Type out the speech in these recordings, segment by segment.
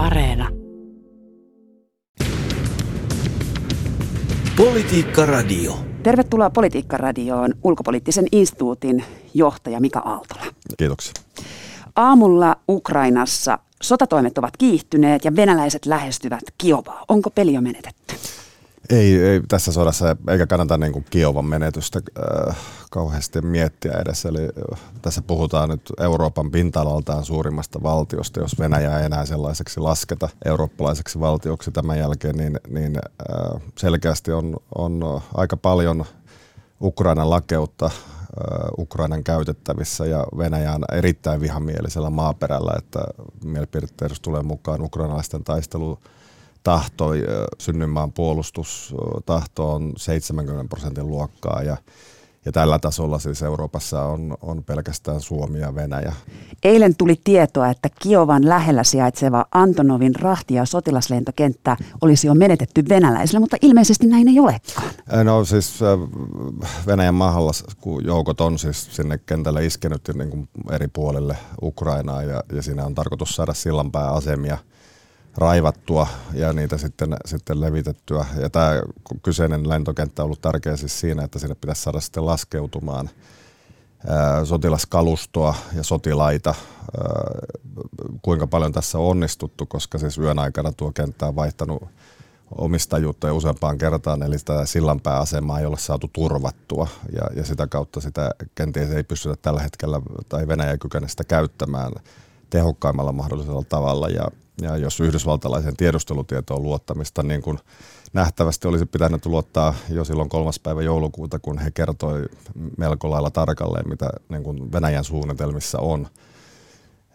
Areena. Politiikka Radio. Tervetuloa Politiikka-radioon ulkopoliittisen instituutin johtaja Mika Aaltola. Kiitoksia. Aamulla Ukrainassa sotatoimet ovat kiihtyneet ja venäläiset lähestyvät Kiovaa. Onko peli jo menetetty? Ei, ei tässä sodassa, eikä kannata niin kuin Kiovan menetystä äh, kauheasti miettiä edes. Eli äh, tässä puhutaan nyt Euroopan pinta-alaltaan suurimmasta valtiosta. Jos Venäjä ei enää sellaiseksi lasketa eurooppalaiseksi valtioksi tämän jälkeen, niin, niin äh, selkeästi on, on aika paljon Ukrainan lakeutta äh, Ukrainan käytettävissä ja Venäjä on erittäin vihamielisellä maaperällä, että mielipidetiedossa tulee mukaan ukrainalaisten taistelu tahto, synnynmaan puolustustahto on 70 prosentin luokkaa ja ja tällä tasolla siis Euroopassa on, on pelkästään Suomi ja Venäjä. Eilen tuli tietoa, että Kiovan lähellä sijaitseva Antonovin rahti- ja sotilaslentokenttä olisi jo menetetty venäläisille, mutta ilmeisesti näin ei olekaan. No siis Venäjän mahalla kun joukot on siis sinne kentälle iskenyt niin kuin eri puolille Ukrainaa ja, ja siinä on tarkoitus saada sillanpää asemia – raivattua ja niitä sitten, sitten levitettyä. Ja tämä kyseinen lentokenttä on ollut tärkeä siis siinä, että sinne pitäisi saada sitten laskeutumaan sotilaskalustoa ja sotilaita. Kuinka paljon tässä on onnistuttu, koska siis yön aikana tuo kenttä on vaihtanut omistajuutta jo useampaan kertaan, eli sitä sillanpääasemaa ei ole saatu turvattua, ja, ja sitä kautta sitä kenties ei pystytä tällä hetkellä, tai Venäjä kykene sitä käyttämään tehokkaimmalla mahdollisella tavalla, ja, ja jos yhdysvaltalaisen tiedustelutietoon luottamista, niin kuin nähtävästi olisi pitänyt luottaa jo silloin kolmas päivä joulukuuta, kun he kertoi melko lailla tarkalleen, mitä niin kuin Venäjän suunnitelmissa on,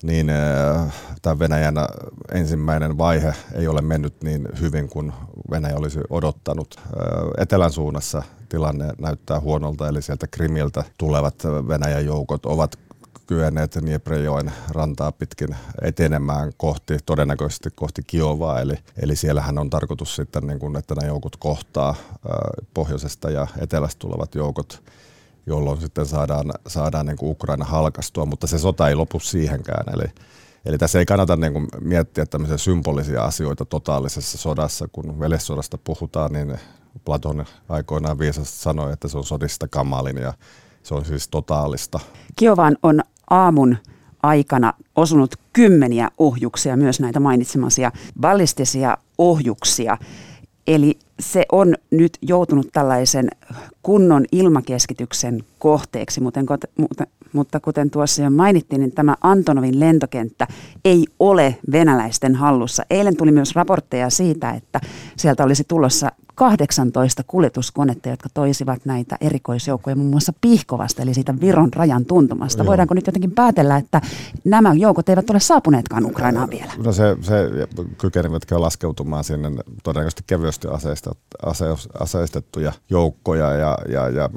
niin äh, tämä Venäjän ensimmäinen vaihe ei ole mennyt niin hyvin kuin Venäjä olisi odottanut. Äh, etelän suunnassa tilanne näyttää huonolta, eli sieltä Krimiltä tulevat Venäjän joukot ovat kyenneet Dnieprejoen rantaa pitkin etenemään kohti, todennäköisesti kohti Kiovaa, eli, eli siellähän on tarkoitus sitten, niin kuin, että nämä joukot kohtaa pohjoisesta ja etelästä tulevat joukot, jolloin sitten saadaan, saadaan niin kuin Ukraina halkastua, mutta se sota ei lopu siihenkään, eli Eli tässä ei kannata niin kuin miettiä tämmöisiä symbolisia asioita totaalisessa sodassa. Kun veljessodasta puhutaan, niin Platon aikoinaan viisasti sanoi, että se on sodista kamalin ja se on siis totaalista. Kiovan on aamun aikana osunut kymmeniä ohjuksia, myös näitä mainitsemasia ballistisia ohjuksia. Eli se on nyt joutunut tällaisen kunnon ilmakeskityksen kohteeksi, mutta, mutta, mutta kuten tuossa jo mainittiin, niin tämä Antonovin lentokenttä ei ole venäläisten hallussa. Eilen tuli myös raportteja siitä, että sieltä olisi tulossa 18 kuljetuskonetta, jotka toisivat näitä erikoisjoukkoja muun muassa Pihkovasta, eli siitä Viron rajan tuntumasta. Joo. Voidaanko nyt jotenkin päätellä, että nämä joukot eivät ole saapuneetkaan Ukrainaan vielä? No se, se kykenevätkö laskeutumaan sinne todennäköisesti kevyesti aseista, ase, aseistettuja joukkoja ja, ja, ja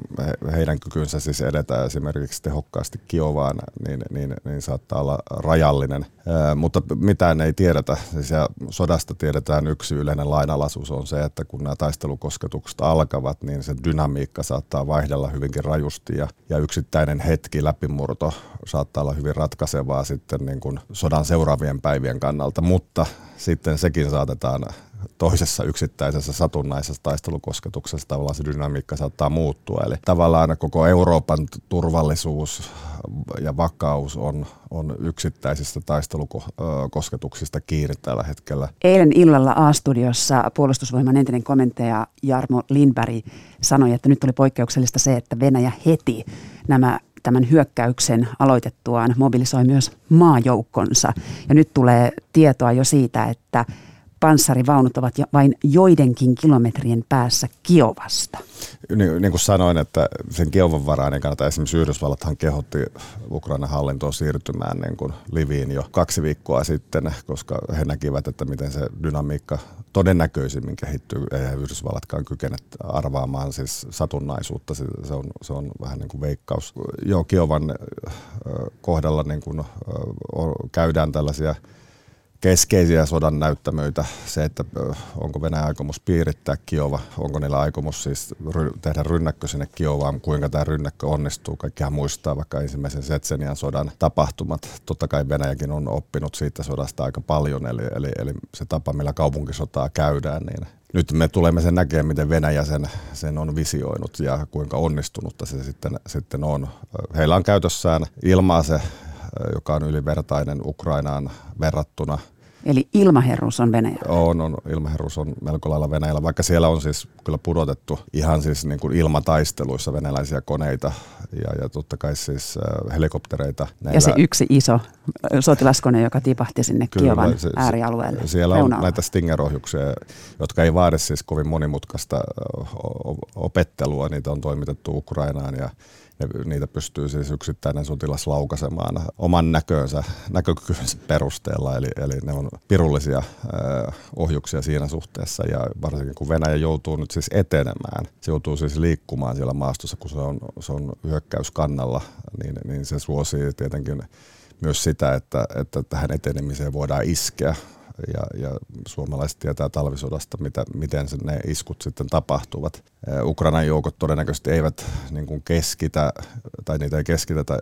heidän kykynsä siis edetä esimerkiksi tehokkaasti Kiovaan, niin, niin, niin saattaa olla rajallinen. Ää, mutta mitään ei tiedetä. Siis ja sodasta tiedetään yksi yleinen lainalaisuus on se, että kun nämä taistelukosketukset alkavat, niin se dynamiikka saattaa vaihdella hyvinkin rajusti ja, ja yksittäinen hetki, läpimurto saattaa olla hyvin ratkaisevaa sitten niin kuin sodan seuraavien päivien kannalta, mutta sitten sekin saatetaan toisessa yksittäisessä satunnaisessa taistelukosketuksessa tavallaan se dynamiikka saattaa muuttua. Eli tavallaan koko Euroopan turvallisuus ja vakaus on, on yksittäisistä taistelukosketuksista kiinni tällä hetkellä. Eilen illalla A-studiossa puolustusvoiman entinen komentaja Jarmo Lindberg sanoi, että nyt oli poikkeuksellista se, että Venäjä heti nämä tämän hyökkäyksen aloitettuaan mobilisoi myös maajoukkonsa. Ja nyt tulee tietoa jo siitä, että panssarivaunut ovat vain joidenkin kilometrien päässä Kiovasta. Niin, niin kuin sanoin, että sen Kiovan varaan ei kannata. Esimerkiksi Yhdysvallathan kehotti Ukrainan hallintoa siirtymään niin kuin Liviin jo kaksi viikkoa sitten, koska he näkivät, että miten se dynamiikka todennäköisimmin kehittyy. Ei Yhdysvallatkaan kykene arvaamaan siis satunnaisuutta. Se on, se on vähän niin kuin veikkaus. Joo, Kiovan kohdalla niin kuin, käydään tällaisia – keskeisiä sodan näyttämöitä. Se, että onko Venäjä aikomus piirittää Kiova, onko niillä aikomus siis tehdä rynnäkkö sinne Kiovaan, kuinka tämä rynnäkkö onnistuu. Kaikkihan muistaa vaikka ensimmäisen Setsenian sodan tapahtumat. Totta kai Venäjäkin on oppinut siitä sodasta aika paljon, eli, eli, eli se tapa, millä kaupunkisotaa käydään, niin nyt me tulemme sen näkemään, miten Venäjä sen, sen on visioinut ja kuinka onnistunutta se sitten, sitten on. Heillä on käytössään ilmaase, joka on ylivertainen Ukrainaan verrattuna – Eli ilmaherruus on Venäjällä? On, on, ilmaherruus on melko lailla Venäjällä, vaikka siellä on siis kyllä pudotettu ihan siis niin kuin ilmataisteluissa venäläisiä koneita ja, ja totta kai siis äh, helikoptereita. Näillä... Ja se yksi iso sotilaskone, joka tipahti sinne kyllä, Kiovan se, äärialueelle. Siellä on reunalla. näitä Stinger-ohjuksia, jotka ei vaadi siis kovin monimutkaista opettelua, niitä on toimitettu Ukrainaan ja ja niitä pystyy siis yksittäinen sotilas laukaisemaan oman näkönsä, näkökykynsä perusteella, eli, eli ne on pirullisia äh, ohjuksia siinä suhteessa, ja varsinkin kun Venäjä joutuu nyt siis etenemään, se joutuu siis liikkumaan siellä maastossa, kun se on, se on hyökkäyskannalla, niin, niin se suosii tietenkin myös sitä, että, että tähän etenemiseen voidaan iskeä ja, ja suomalaiset tietää talvisodasta, mitä, miten ne iskut sitten tapahtuvat. Ukrainan joukot todennäköisesti eivät niin kuin keskitä, tai niitä ei keskitetä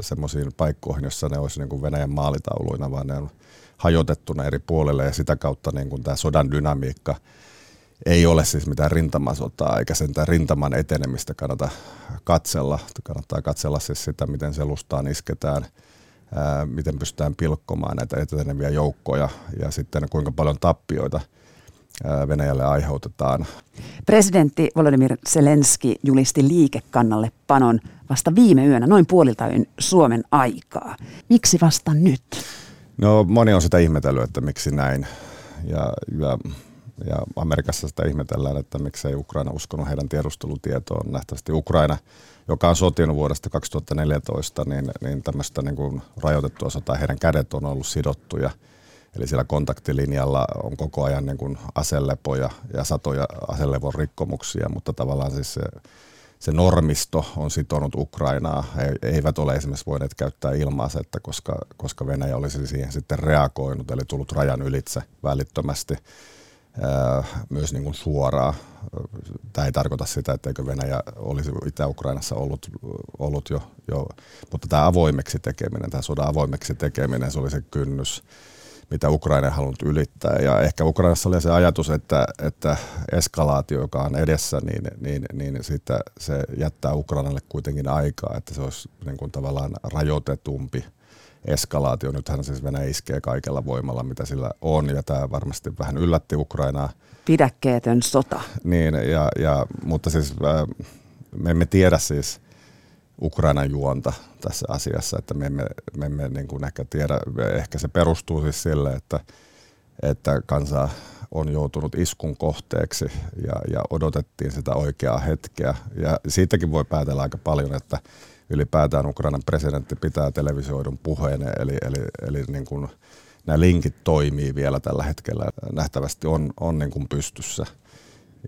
semmoisiin paikkoihin, jossa ne olisi niin kuin Venäjän maalitauluina, vaan ne on hajotettuna eri puolille ja sitä kautta niin kuin tämä sodan dynamiikka ei ole siis mitään rintamasotaa, eikä sen rintaman etenemistä kannata katsella. Kannattaa katsella siis sitä, miten selustaan isketään – ää, miten pystytään pilkkomaan näitä eteneviä joukkoja ja sitten kuinka paljon tappioita Venäjälle aiheutetaan. Presidentti Volodymyr Zelenski julisti liikekannalle panon vasta viime yönä, noin puolilta yön Suomen aikaa. Miksi vasta nyt? No moni on sitä ihmetellyt, että miksi näin. Ja, ja, ja Amerikassa sitä ihmetellään, että miksei Ukraina uskonut heidän tiedustelutietoon. Nähtävästi Ukraina – joka on sotinut vuodesta 2014, niin, niin tämmöistä niin kuin rajoitettua sotaa, heidän kädet on ollut sidottuja. Eli siellä kontaktilinjalla on koko ajan niin kuin aselepoja ja satoja aselevon rikkomuksia, mutta tavallaan siis se, se normisto on sitonut Ukrainaa. He eivät ole esimerkiksi voineet käyttää ilma-asetta, koska, koska Venäjä olisi siihen sitten reagoinut, eli tullut rajan ylitse välittömästi myös niin kuin suoraan. Tämä ei tarkoita sitä, etteikö Venäjä olisi Itä-Ukrainassa ollut, ollut jo, jo, mutta tämä avoimeksi tekeminen, tämä sodan avoimeksi tekeminen, se oli se kynnys, mitä Ukraina ei halunnut ylittää. Ja ehkä Ukrainassa oli se ajatus, että, että eskalaatio, joka on edessä, niin, niin, niin se jättää Ukrainalle kuitenkin aikaa, että se olisi niin kuin tavallaan rajoitetumpi – eskalaatio. Nythän siis Venäjä iskee kaikella voimalla, mitä sillä on, ja tämä varmasti vähän yllätti Ukrainaa. Pidäkkeetön sota. Niin, ja, ja, mutta siis äh, me emme tiedä siis Ukrainan juonta tässä asiassa, että me emme, me emme niin kuin ehkä tiedä, ehkä se perustuu siis sille, että, että kansa on joutunut iskun kohteeksi ja, ja odotettiin sitä oikeaa hetkeä. Ja siitäkin voi päätellä aika paljon, että ylipäätään Ukrainan presidentti pitää televisioidun puheen, eli, eli, eli niin kuin nämä linkit toimii vielä tällä hetkellä. Nähtävästi on, on niin kuin pystyssä.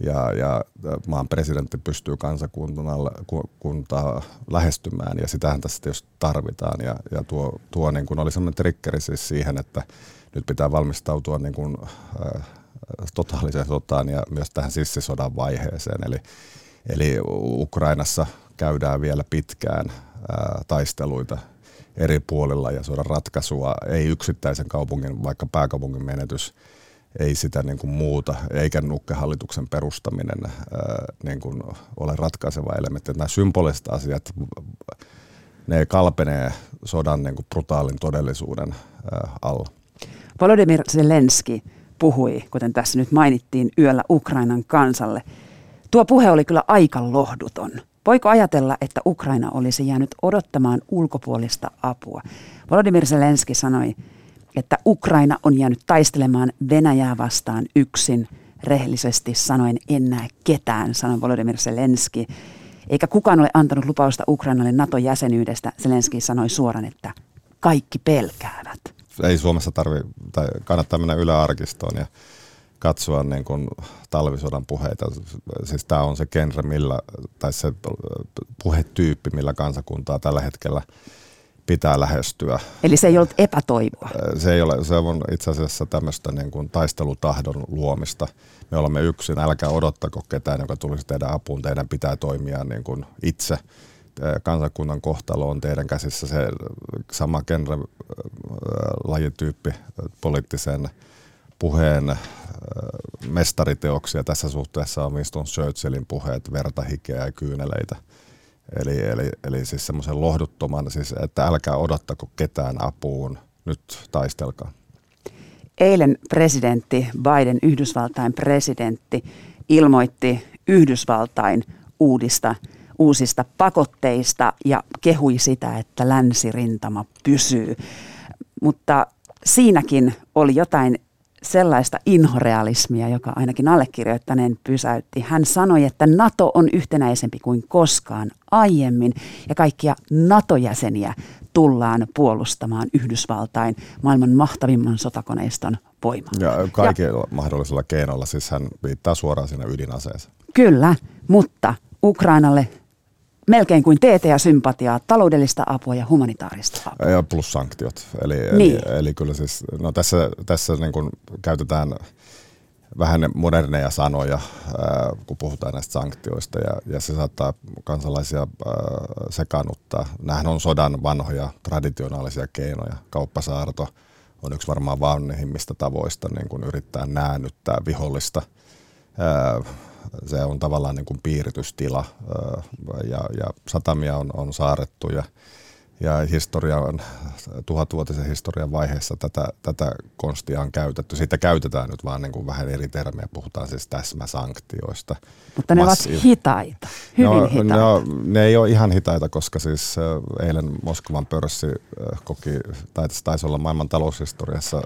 Ja, ja maan presidentti pystyy kansakuntaa lähestymään ja sitähän tässä tietysti tarvitaan. Ja, ja tuo, tuo niin kuin oli sellainen triggeri siis siihen, että nyt pitää valmistautua niin kuin, äh, totaaliseen sotaan ja myös tähän sissisodan vaiheeseen. Eli, eli Ukrainassa käydään vielä pitkään ää, taisteluita eri puolilla ja saada ratkaisua. Ei yksittäisen kaupungin, vaikka pääkaupungin menetys, ei sitä niin kuin muuta, eikä nukkehallituksen perustaminen ää, niin kuin ole ratkaiseva elementti. Nämä symboliset asiat, ne kalpenee sodan niin kuin brutaalin todellisuuden ää, alla. Volodymyr Zelenski puhui, kuten tässä nyt mainittiin, yöllä Ukrainan kansalle. Tuo puhe oli kyllä aika lohduton. Voiko ajatella, että Ukraina olisi jäänyt odottamaan ulkopuolista apua? Volodymyr Zelenski sanoi, että Ukraina on jäänyt taistelemaan Venäjää vastaan yksin. Rehellisesti sanoen en näe ketään, sanoi Volodymyr Zelenski. Eikä kukaan ole antanut lupausta Ukrainalle NATO-jäsenyydestä. Zelenski sanoi suoraan, että kaikki pelkäävät. Ei Suomessa tarvi, tai kannattaa mennä yläarkistoon ja katsoa niin kuin talvisodan puheita. Siis tämä on se genre, millä, tai se puhetyyppi, millä kansakuntaa tällä hetkellä pitää lähestyä. Eli se ei ollut epätoivoa? Se ei ole, se on itse asiassa tämmöistä niin kuin taistelutahdon luomista. Me olemme yksin, älkää odottako ketään, joka tulisi teidän apuun. Teidän pitää toimia niin kuin itse. Kansakunnan kohtalo on teidän käsissä se sama genre lajityyppi poliittisen puheen mestariteoksia tässä suhteessa on Winston Churchillin puheet, verta, hikeä ja kyyneleitä – Eli, eli, eli siis semmoisen lohduttoman, siis että älkää odottako ketään apuun, nyt taistelkaa. Eilen presidentti Biden, Yhdysvaltain presidentti, ilmoitti Yhdysvaltain uudista, uusista pakotteista ja kehui sitä, että länsirintama pysyy. Mutta siinäkin oli jotain sellaista inhorealismia, joka ainakin allekirjoittaneen pysäytti. Hän sanoi, että NATO on yhtenäisempi kuin koskaan aiemmin ja kaikkia NATO-jäseniä tullaan puolustamaan Yhdysvaltain maailman mahtavimman sotakoneiston voimaa. Ja kaikilla ja, mahdollisilla keinoilla, siis hän viittaa suoraan sinne ydinaseeseen. Kyllä, mutta Ukrainalle melkein kuin teete ja sympatiaa, taloudellista apua ja humanitaarista apua. Ja plus sanktiot. Eli, niin. eli, eli kyllä siis, no tässä, tässä niin kuin käytetään vähän moderneja sanoja, ää, kun puhutaan näistä sanktioista, ja, ja se saattaa kansalaisia ää, sekannuttaa. Nämähän on sodan vanhoja traditionaalisia keinoja. Kauppasaarto on yksi varmaan vanhimmista tavoista niin kun yrittää näännyttää vihollista. Ää, se on tavallaan niin kuin piiritystila ja, ja satamia on, on saarettu ja, ja historian, tuhatvuotisen historian vaiheessa tätä, tätä konstia on käytetty. Siitä käytetään nyt vaan niin kuin vähän eri termejä, puhutaan siis täsmäsanktioista. Mutta ne Massi- ovat hitaita, hyvin no, hitaita. No, ne ei ole ihan hitaita, koska siis eilen Moskovan pörssi koki, tai taisi olla maailman taloushistoriassa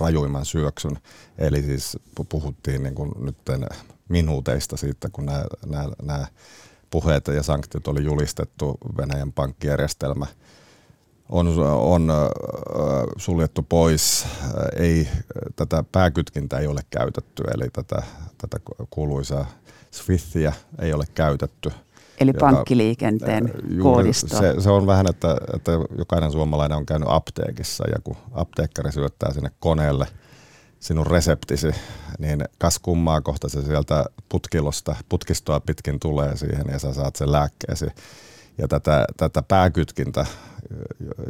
rajuimman syöksyn. Eli siis puhuttiin niin kuin nyt minuuteista siitä, kun nämä, nämä, nämä puheet ja sanktiot oli julistettu, Venäjän pankkijärjestelmä on, on suljettu pois. Ei, tätä pääkytkintä ei ole käytetty, eli tätä, tätä kuuluisaa Swiftia ei ole käytetty. Eli joka, pankkiliikenteen koodistoa. Se, se on vähän, että, että jokainen suomalainen on käynyt apteekissa ja kun apteekkari syöttää sinne koneelle – sinun reseptisi, niin kas kummaa kohta se sieltä putkilosta, putkistoa pitkin tulee siihen ja sä saat sen lääkkeesi. Ja tätä, tätä pääkytkintä,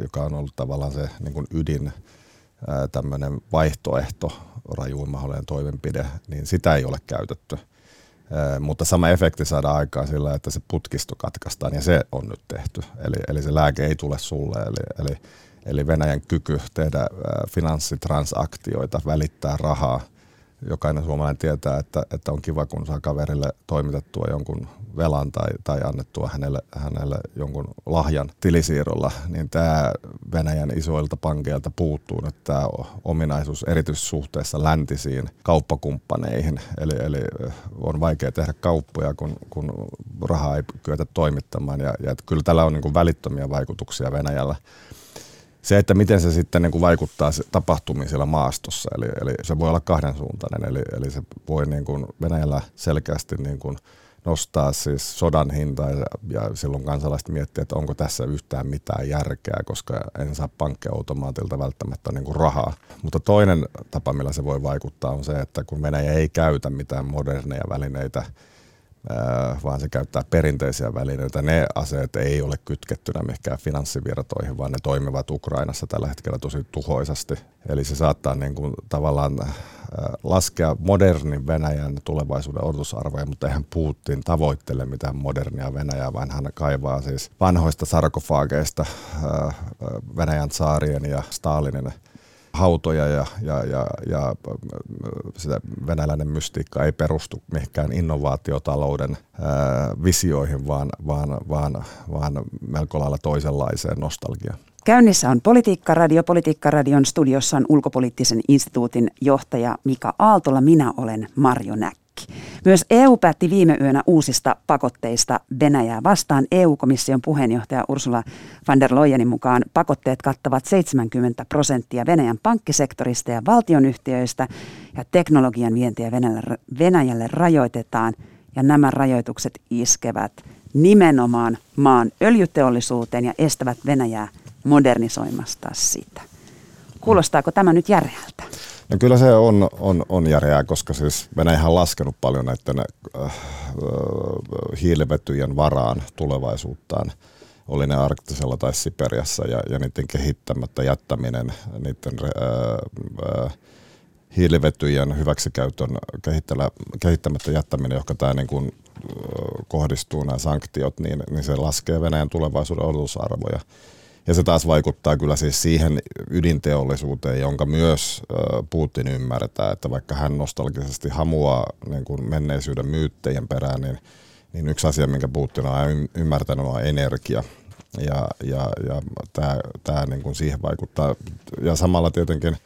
joka on ollut tavallaan se niin kuin ydin, tämmöinen vaihtoehto, rajuin mahdollinen toimenpide, niin sitä ei ole käytetty. Mutta sama efekti saadaan aikaan sillä, että se putkisto katkaistaan ja se on nyt tehty. Eli, eli se lääke ei tule sulle. Eli, eli eli Venäjän kyky tehdä finanssitransaktioita, välittää rahaa. Jokainen suomalainen tietää, että, että on kiva, kun saa kaverille toimitettua jonkun velan tai, tai annettua hänelle, hänelle jonkun lahjan tilisiirrolla, niin tämä Venäjän isoilta pankeilta puuttuu nyt tämä ominaisuus erityissuhteessa läntisiin kauppakumppaneihin. Eli, eli on vaikea tehdä kauppoja, kun, kun rahaa ei kyetä toimittamaan ja, ja kyllä tällä on niin välittömiä vaikutuksia Venäjällä se, että miten se sitten niin kuin vaikuttaa tapahtumiin siellä maastossa, eli, eli se voi olla kahdensuuntainen, eli, eli se voi niin kuin Venäjällä selkeästi niin kuin nostaa siis sodan hintaa ja, ja silloin kansalaiset miettii, että onko tässä yhtään mitään järkeä, koska en saa pankkiautomaatilta välttämättä niin kuin rahaa. Mutta toinen tapa, millä se voi vaikuttaa on se, että kun Venäjä ei käytä mitään moderneja välineitä vaan se käyttää perinteisiä välineitä. Ne aseet ei ole kytkettynä mihinkään finanssivirtoihin, vaan ne toimivat Ukrainassa tällä hetkellä tosi tuhoisasti. Eli se saattaa niin kuin tavallaan laskea modernin Venäjän tulevaisuuden odotusarvoja, mutta eihän Putin tavoittele mitään modernia Venäjää, vaan hän kaivaa siis vanhoista sarkofaageista Venäjän saarien ja Stalinin hautoja ja, ja, ja, ja sitä venäläinen mystiikka ei perustu mihinkään innovaatiotalouden ää, visioihin, vaan, vaan, vaan, vaan melko lailla toisenlaiseen nostalgiaan. Käynnissä on Politiikka-radio. Politiikka-radion studiossa on ulkopoliittisen instituutin johtaja Mika Aaltola. Minä olen Marjo Näkki. Myös EU päätti viime yönä uusista pakotteista Venäjää vastaan. EU-komission puheenjohtaja Ursula von der Leyenin mukaan pakotteet kattavat 70 prosenttia Venäjän pankkisektorista ja valtionyhtiöistä ja teknologian vientiä Venäjälle, Venäjälle rajoitetaan ja nämä rajoitukset iskevät nimenomaan maan öljyteollisuuteen ja estävät Venäjää modernisoimasta sitä. Kuulostaako tämä nyt järeältä? No kyllä se on, on, on järjää, koska siis Venäjä on laskenut paljon näiden äh, äh, hiilivetyjen varaan tulevaisuuttaan. Oli ne arktisella tai Siperiassa ja, ja niiden kehittämättä jättäminen, niiden äh, äh, hiilivetyjen hyväksikäytön kehittämättä jättäminen, joka tämä niin kuin, äh, kohdistuu nämä sanktiot, niin, niin se laskee Venäjän tulevaisuuden odotusarvoja. Ja se taas vaikuttaa kyllä siis siihen ydinteollisuuteen, jonka myös Putin ymmärtää, että vaikka hän nostalgisesti hamuaa niin kuin menneisyyden myyttejen perään, niin, niin yksi asia, minkä Putin on ymmärtänyt, on energia. Ja, ja, ja tämä, tämä niin kuin siihen vaikuttaa. Ja samalla tietenkin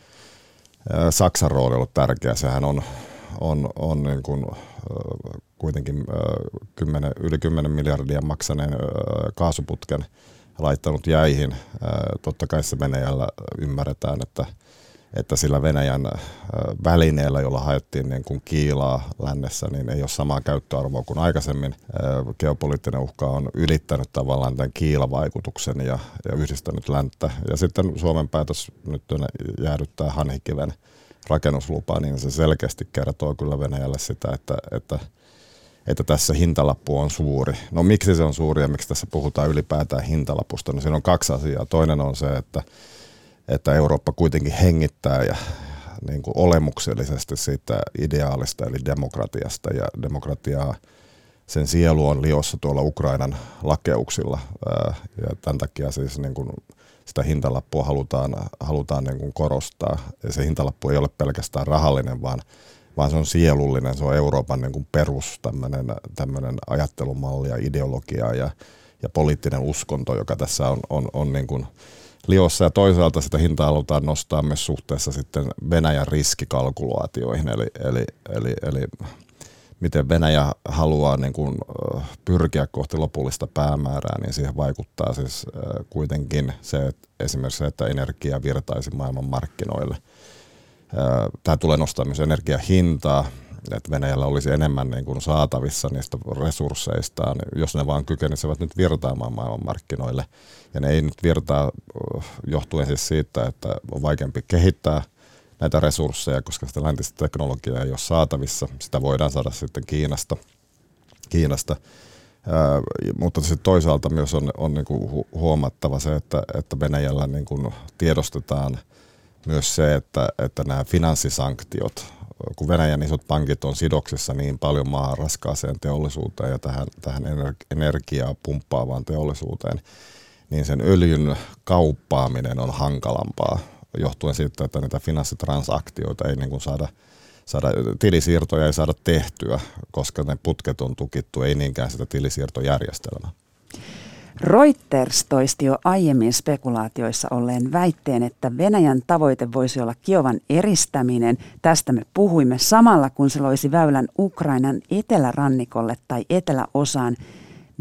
Saksan rooli on ollut tärkeä. Sehän on, on, on niin kuin, kuitenkin 10, yli 10 miljardia maksaneen kaasuputken – laittanut jäihin. Totta kai se Venäjällä ymmärretään, että, että sillä Venäjän välineellä, jolla haettiin niin kuin kiilaa lännessä, niin ei ole samaa käyttöarvoa kuin aikaisemmin. Geopoliittinen uhka on ylittänyt tavallaan tämän kiilavaikutuksen ja, ja yhdistänyt länttä. Ja sitten Suomen päätös nyt jäädyttää Hanhikiven rakennuslupaa, niin se selkeästi kertoo kyllä Venäjälle sitä, että, että että tässä hintalappu on suuri. No miksi se on suuri ja miksi tässä puhutaan ylipäätään hintalapusta? No siinä on kaksi asiaa. Toinen on se, että, että Eurooppa kuitenkin hengittää ja niin kuin olemuksellisesti siitä ideaalista eli demokratiasta ja demokratiaa sen sielu on liossa tuolla Ukrainan lakeuksilla ja tämän takia siis niin kuin sitä hintalappua halutaan, halutaan niin kuin korostaa. Ja se hintalappu ei ole pelkästään rahallinen, vaan vaan se on sielullinen, se on Euroopan niin kuin perus tämmöinen ajattelumalli ja ideologia ja, ja poliittinen uskonto, joka tässä on, on, on niin kuin liossa. Ja toisaalta sitä hintaa halutaan nostaa myös suhteessa sitten Venäjän riskikalkulaatioihin, eli, eli, eli, eli miten Venäjä haluaa niin kuin, pyrkiä kohti lopullista päämäärää, niin siihen vaikuttaa siis kuitenkin se, että esimerkiksi se, että energia virtaisi maailman markkinoille – Tämä tulee nostaa myös energiahintaa, että Venäjällä olisi enemmän niin kuin saatavissa niistä resursseistaan, jos ne vaan kykenisivät nyt virtaamaan maailmanmarkkinoille. Ja ne ei nyt virtaa johtuen siis siitä, että on vaikeampi kehittää näitä resursseja, koska sitä läntistä teknologiaa ei ole saatavissa. Sitä voidaan saada sitten Kiinasta. Kiinasta. Ää, mutta sitten toisaalta myös on, on niin kuin huomattava se, että, että Venäjällä niin kuin tiedostetaan – myös se, että, että nämä finanssisanktiot, kun Venäjän isot pankit on sidoksissa niin paljon maan raskaaseen teollisuuteen ja tähän, tähän energiaa pumppaavaan teollisuuteen, niin sen öljyn kauppaaminen on hankalampaa johtuen siitä, että näitä finanssitransaktioita ei niin kuin saada, saada, tilisiirtoja ei saada tehtyä, koska ne putket on tukittu, ei niinkään sitä tilisiirtojärjestelmää. Reuters toisti jo aiemmin spekulaatioissa olleen väitteen, että Venäjän tavoite voisi olla Kiovan eristäminen. Tästä me puhuimme samalla, kun se loisi väylän Ukrainan etelärannikolle tai eteläosaan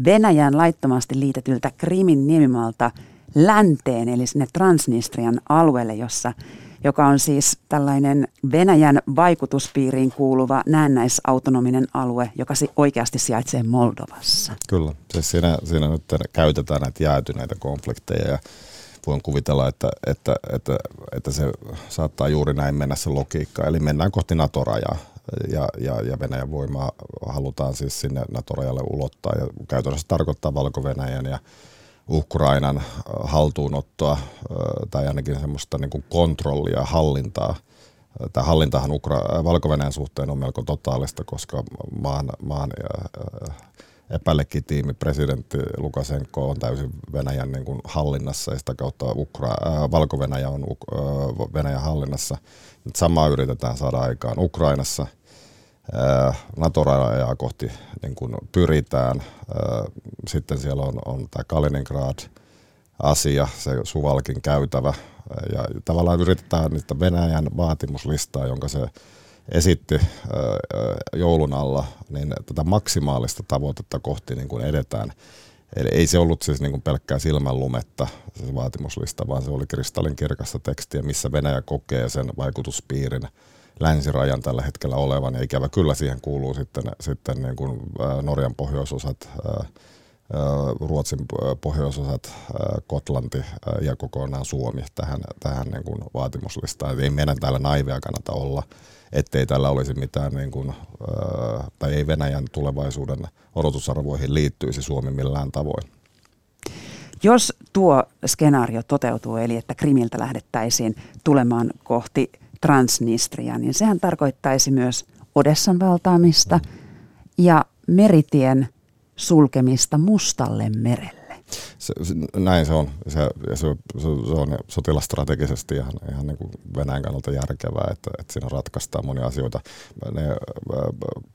Venäjän laittomasti liitetyltä Krimin niemimaalta länteen, eli sinne Transnistrian alueelle, jossa joka on siis tällainen Venäjän vaikutuspiiriin kuuluva näennäisautonominen alue, joka oikeasti sijaitsee Moldovassa. Kyllä, siis siinä, siinä nyt käytetään näitä jäätyneitä konflikteja ja voin kuvitella, että, että, että, että se saattaa juuri näin mennä se logiikka. Eli mennään kohti NATO-rajaa ja, ja, ja Venäjän voimaa halutaan siis sinne NATO-rajalle ulottaa ja käytännössä tarkoittaa Valko-Venäjän ja Ukrainan äh, haltuunottoa äh, tai ainakin semmoista niin kuin kontrollia, hallintaa. Äh, tämä hallintahan Ukra- valko suhteen on melko totaalista, koska maan, maan epälegitiimi presidentti Lukasenko on täysin Venäjän niin kuin hallinnassa ja sitä kautta Ukra- Valko-Venäjä on Venäjän hallinnassa. Nyt samaa yritetään saada aikaan Ukrainassa – NATO-rajaa kohti niin kuin pyritään. Sitten siellä on, on tämä Kaliningrad-asia, se Suvalkin käytävä. Ja tavallaan yritetään niitä Venäjän vaatimuslistaa, jonka se esitti joulun alla, niin tätä maksimaalista tavoitetta kohti niin kuin edetään. Eli ei se ollut siis niin kuin pelkkää silmänlumetta se vaatimuslista, vaan se oli kristallinkirkasta tekstiä, missä Venäjä kokee sen vaikutuspiirin – länsirajan tällä hetkellä olevan. Ja ikävä kyllä siihen kuuluu sitten, sitten niin kuin Norjan pohjoisosat, Ruotsin pohjoisosat, Kotlanti ja kokonaan Suomi tähän, tähän niin kuin vaatimuslistaan. Ei meidän täällä naivea kannata olla, ettei täällä olisi mitään, niin kuin, tai ei Venäjän tulevaisuuden odotusarvoihin liittyisi Suomi millään tavoin. Jos tuo skenaario toteutuu, eli että Krimiltä lähdettäisiin tulemaan kohti Transnistria, niin sehän tarkoittaisi myös Odessan valtaamista ja meritien sulkemista Mustalle merelle. Se, se, näin se on. Se, se, se, se on sotilastrategisesti ihan, ihan niin kuin Venäjän kannalta järkevää, että, että siinä ratkaistaan monia asioita. Ne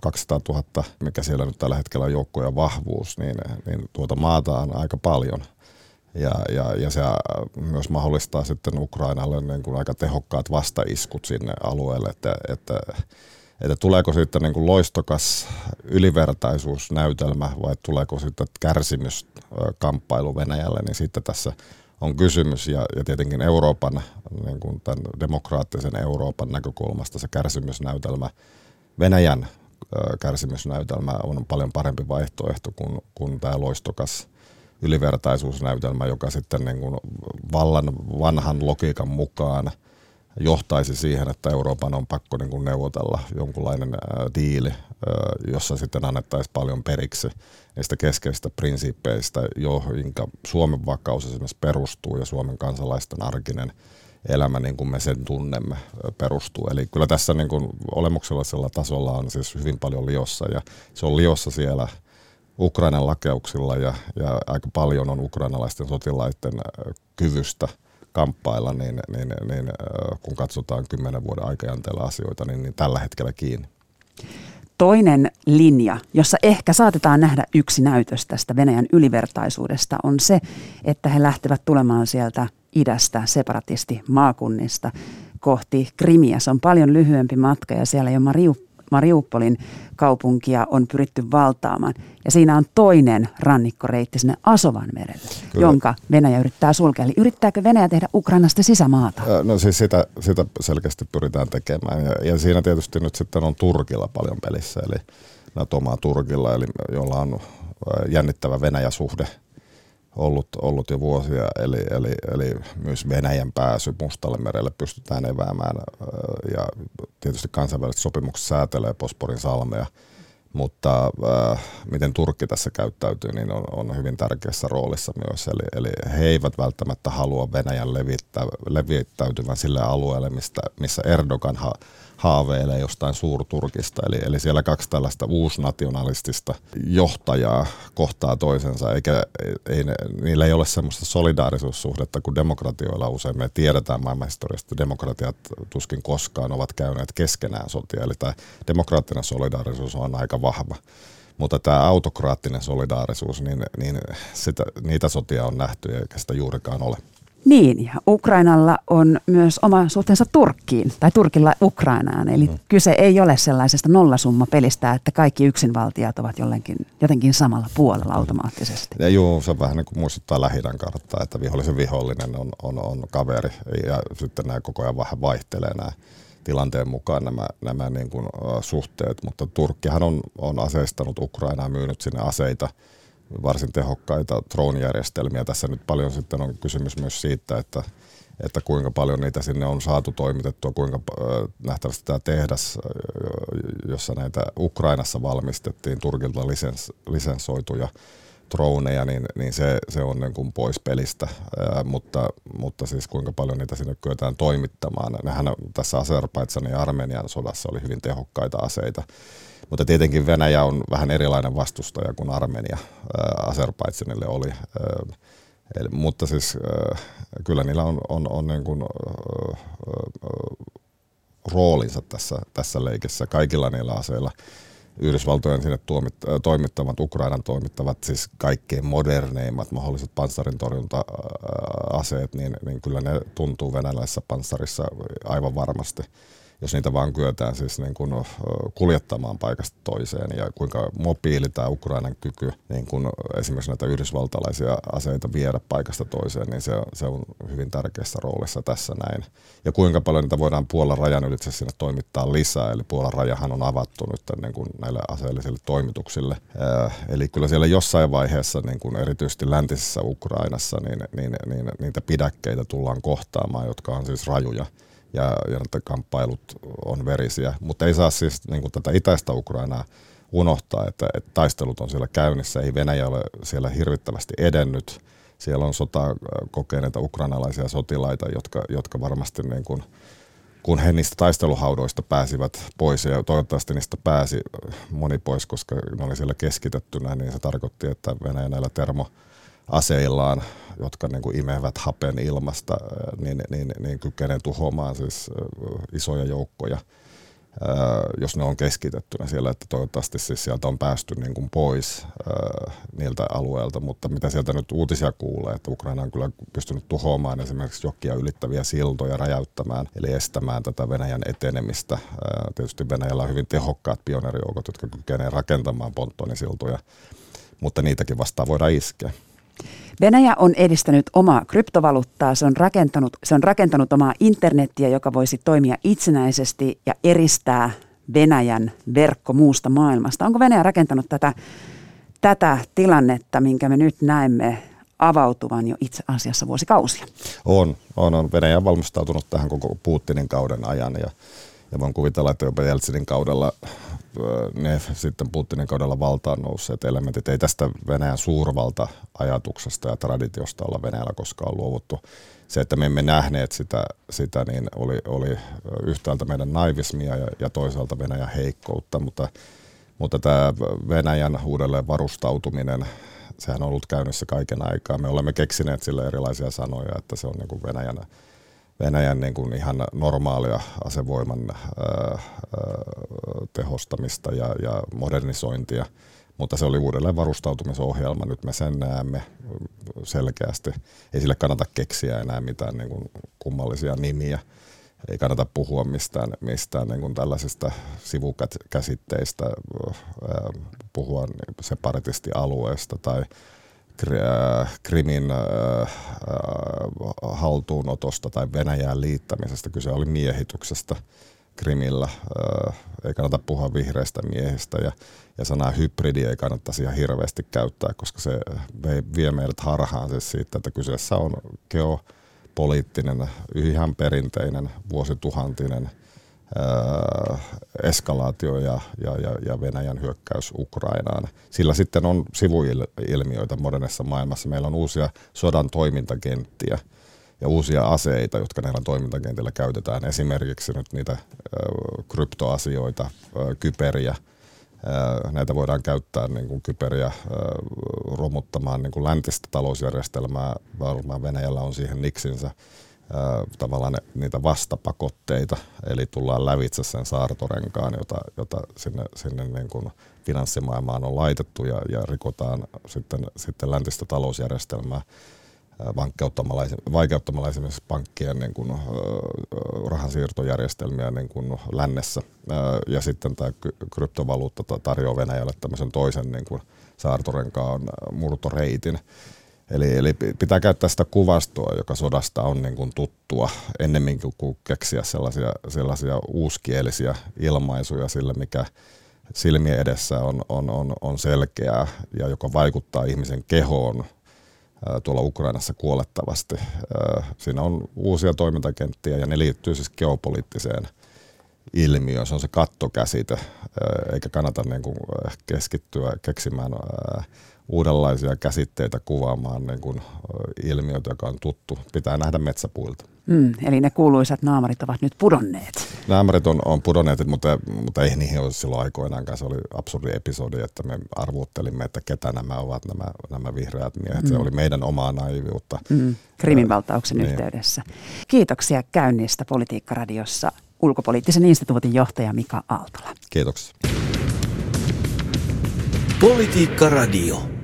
200 000, mikä siellä nyt tällä hetkellä on joukkoja vahvuus, niin, niin tuota maata on aika paljon – ja, ja, ja se myös mahdollistaa sitten Ukrainalle niin kuin aika tehokkaat vastaiskut sinne alueelle, että, että, että tuleeko sitten niin kuin loistokas ylivertaisuusnäytelmä vai tuleeko sitten kärsimyskamppailu Venäjälle, niin sitten tässä on kysymys. Ja, ja tietenkin Euroopan, niin kuin tämän demokraattisen Euroopan näkökulmasta se kärsimysnäytelmä, Venäjän kärsimysnäytelmä on paljon parempi vaihtoehto kuin, kuin tämä loistokas ylivertaisuusnäytelmä, joka sitten niin kuin vallan vanhan logiikan mukaan johtaisi siihen, että Euroopan on pakko niin kuin neuvotella jonkunlainen ää, diili, ää, jossa sitten annettaisiin paljon periksi niistä keskeisistä prinsiippeistä, joihin Suomen vakaus esimerkiksi perustuu ja Suomen kansalaisten arkinen elämä, niin kuin me sen tunnemme, perustuu. Eli kyllä tässä niin kuin olemuksellisella tasolla on siis hyvin paljon liossa ja se on liossa siellä – Ukrainan lakeuksilla ja, ja aika paljon on ukrainalaisten sotilaiden kyvystä kamppailla, niin, niin, niin kun katsotaan kymmenen vuoden aikajänteellä asioita, niin, niin tällä hetkellä kiinni. Toinen linja, jossa ehkä saatetaan nähdä yksi näytös tästä Venäjän ylivertaisuudesta, on se, että he lähtevät tulemaan sieltä idästä separatisti maakunnista kohti Krimiä. Se on paljon lyhyempi matka ja siellä jo Mariupol Mariupolin kaupunkia on pyritty valtaamaan. Ja siinä on toinen rannikkoreitti sinne Asovan merelle, Kyllä. jonka Venäjä yrittää sulkea. Eli yrittääkö Venäjä tehdä Ukrainasta sisämaata? No siis sitä, sitä selkeästi pyritään tekemään. Ja, ja siinä tietysti nyt sitten on Turkilla paljon pelissä, eli NATO-maa Turkilla, eli jolla on jännittävä Venäjä-suhde – ollut, ollut jo vuosia, eli, eli, eli myös Venäjän pääsy Mustalle merelle pystytään eväämään, ja tietysti kansainväliset sopimukset säätelee Posporin salmea, mutta äh, miten Turkki tässä käyttäytyy, niin on, on hyvin tärkeässä roolissa myös. Eli, eli he eivät välttämättä halua Venäjän levittää, levittäytyvän sille alueelle, mistä, missä Erdogan ha, haaveilee jostain suurturkista. Eli, eli siellä kaksi tällaista uusnationalistista johtajaa kohtaa toisensa, eikä ei, niillä ei ole semmoista solidaarisuussuhdetta kuin demokratioilla usein. Me tiedetään maailmanhistoriasta, että demokratiat tuskin koskaan ovat käyneet keskenään sotia. Eli tämä demokraattinen solidaarisuus on aika vahva. Mutta tämä autokraattinen solidaarisuus, niin, niin sitä, niitä sotia on nähty eikä sitä juurikaan ole. Niin, ja Ukrainalla on myös oma suhteensa Turkkiin, tai Turkilla Ukrainaan. Eli mm. kyse ei ole sellaisesta nollasummapelistä, että kaikki yksinvaltiat ovat jollenkin, jotenkin samalla puolella automaattisesti. Ja juu, se vähän niin kuin muistuttaa lähidän karttaa, että vihollisen vihollinen on, on, on kaveri, ja sitten nämä koko ajan vähän vaihtelee nämä tilanteen mukaan nämä, nämä niin kuin, uh, suhteet, mutta Turkkihan on, on aseistanut Ukrainaa, myynyt sinne aseita – varsin tehokkaita drone-järjestelmiä. Tässä nyt paljon sitten on kysymys myös siitä, että, että kuinka paljon niitä sinne on saatu toimitettua, kuinka nähtävästi tämä tehdas, jossa näitä Ukrainassa valmistettiin Turkilta lisens, lisensoituja droneja, niin, niin se, se on niin kuin pois pelistä, ää, mutta, mutta siis kuinka paljon niitä sinne kyetään toimittamaan. Nehän tässä Azerbaidsanin ja Armenian sodassa oli hyvin tehokkaita aseita, mutta tietenkin Venäjä on vähän erilainen vastustaja kuin Armenia Azerbaidsanille oli. Eli, mutta siis kyllä niillä on, on, on niin kuin, roolinsa tässä, tässä leikissä kaikilla niillä aseilla. Yhdysvaltojen sinne tuomit, toimittavat, Ukrainan toimittavat, siis kaikkein moderneimmat mahdolliset panssarintorjunta-aseet, niin, niin kyllä ne tuntuu venäläisessä panssarissa aivan varmasti. Jos niitä vaan kyetään siis niin kuin kuljettamaan paikasta toiseen ja kuinka mobiili tämä Ukrainan kyky niin kuin esimerkiksi näitä yhdysvaltalaisia aseita viedä paikasta toiseen, niin se, se on hyvin tärkeässä roolissa tässä näin. Ja kuinka paljon niitä voidaan Puolan rajan ylitse sinne toimittaa lisää, eli Puolan rajahan on avattu nyt niin kuin näille aseellisille toimituksille. Eli kyllä siellä jossain vaiheessa, niin kuin erityisesti läntisessä Ukrainassa, niin, niin, niin niitä pidäkkeitä tullaan kohtaamaan, jotka on siis rajuja ja, kamppailut on verisiä. Mutta ei saa siis niin kuin tätä itäistä Ukrainaa unohtaa, että, että taistelut on siellä käynnissä. Ei Venäjä ole siellä hirvittävästi edennyt. Siellä on sota kokeneita ukrainalaisia sotilaita, jotka, jotka varmasti niin kuin, kun he niistä taisteluhaudoista pääsivät pois ja toivottavasti niistä pääsi moni pois, koska ne oli siellä keskitettynä, niin se tarkoitti, että Venäjä näillä termo aseillaan, jotka niin kuin imevät hapen ilmasta, niin, niin, niin kykenee tuhoamaan siis isoja joukkoja, jos ne on keskitettynä siellä, että toivottavasti siis sieltä on päästy niin kuin pois niiltä alueilta, mutta mitä sieltä nyt uutisia kuulee, että Ukraina on kyllä pystynyt tuhoamaan esimerkiksi jokia ylittäviä siltoja, räjäyttämään, eli estämään tätä Venäjän etenemistä. Tietysti Venäjällä on hyvin tehokkaat pioneerijoukot, jotka kykenevät rakentamaan ponttonisiltoja, mutta niitäkin vastaan voidaan iskeä. Venäjä on edistänyt omaa kryptovaluuttaa, se on, rakentanut, se on rakentanut omaa internettiä, joka voisi toimia itsenäisesti ja eristää Venäjän verkko muusta maailmasta. Onko Venäjä rakentanut tätä, tätä tilannetta, minkä me nyt näemme avautuvan jo itse asiassa vuosikausia? On, on, on. Venäjä on valmistautunut tähän koko Putinin kauden ajan ja, ja voin kuvitella, että jopa Jeltsinin kaudella ne sitten Putinin kaudella valtaan nousseet elementit. Ei tästä Venäjän suurvalta-ajatuksesta ja traditiosta olla Venäjällä koskaan luovuttu. Se, että me emme nähneet sitä, sitä niin oli, oli yhtäältä meidän naivismia ja, ja toisaalta Venäjän heikkoutta, mutta, mutta tämä Venäjän uudelleen varustautuminen, sehän on ollut käynnissä kaiken aikaa. Me olemme keksineet sille erilaisia sanoja, että se on niin kuin Venäjän Venäjän niin kuin ihan normaalia asevoiman ää, tehostamista ja, ja modernisointia, mutta se oli uudelleen varustautumisohjelma. Nyt me sen näemme selkeästi. Ei sille kannata keksiä enää mitään niin kuin kummallisia nimiä. Ei kannata puhua mistään, mistään niin kuin tällaisista sivukäsitteistä, puhua separatistialueesta tai Krimin äh, äh, haltuunotosta tai Venäjään liittämisestä. Kyse oli miehityksestä Krimillä. Äh, ei kannata puhua vihreistä miehistä ja, ja sanaa hybridi ei kannattaisi ihan hirveästi käyttää, koska se vie meidät harhaan siis siitä, että kyseessä on geopoliittinen, ihan perinteinen, vuosituhantinen – eskalaatio ja, ja, ja, ja Venäjän hyökkäys Ukrainaan. Sillä sitten on sivuilmiöitä modernissa maailmassa. Meillä on uusia sodan toimintakenttiä ja uusia aseita, jotka näillä toimintakentillä käytetään. Esimerkiksi nyt niitä äh, kryptoasioita, äh, kyperiä. Äh, näitä voidaan käyttää niin kuin kyperiä äh, romuttamaan niin kuin läntistä talousjärjestelmää. Varmaan Venäjällä on siihen niksinsä tavallaan ne, niitä vastapakotteita, eli tullaan lävitse sen saartorenkaan, jota, jota sinne, sinne niin kuin finanssimaailmaan on laitettu ja, ja rikotaan sitten, sitten läntistä talousjärjestelmää vaikeuttamalla, vaikeuttamalla esimerkiksi pankkien niin kuin, rahansiirtojärjestelmiä niin kuin lännessä. Ja sitten tämä kryptovaluutta tarjoaa Venäjälle tämmöisen toisen niin kuin saartorenkaan murtoreitin. Eli, eli pitää käyttää sitä kuvastoa, joka sodasta on niin kuin tuttua, ennemmin kuin keksiä sellaisia, sellaisia uuskielisiä ilmaisuja sille, mikä silmien edessä on, on, on, on selkeää ja joka vaikuttaa ihmisen kehoon tuolla Ukrainassa kuolettavasti. Siinä on uusia toimintakenttiä ja ne liittyy siis geopoliittiseen ilmiöön. Se on se kattokäsite, eikä kannata niin kuin keskittyä keksimään uudenlaisia käsitteitä kuvaamaan niin kuin ilmiöitä, joka on tuttu. Pitää nähdä metsäpuilta. Mm, eli ne kuuluisat naamarit ovat nyt pudonneet. Naamarit on, on pudonneet, mutta, mutta ei niihin ole silloin aikoinaankaan. Se oli absurdi episodi, että me arvuuttelimme, että ketä nämä ovat nämä, nämä vihreät miehet. Mm. Se oli meidän omaa naiviutta. Mm, Krimin valtauksen niin. yhteydessä. Kiitoksia käynnistä Politiikka-radiossa ulkopoliittisen instituutin johtaja Mika Aaltola. Kiitoksia. Politiikka Radio.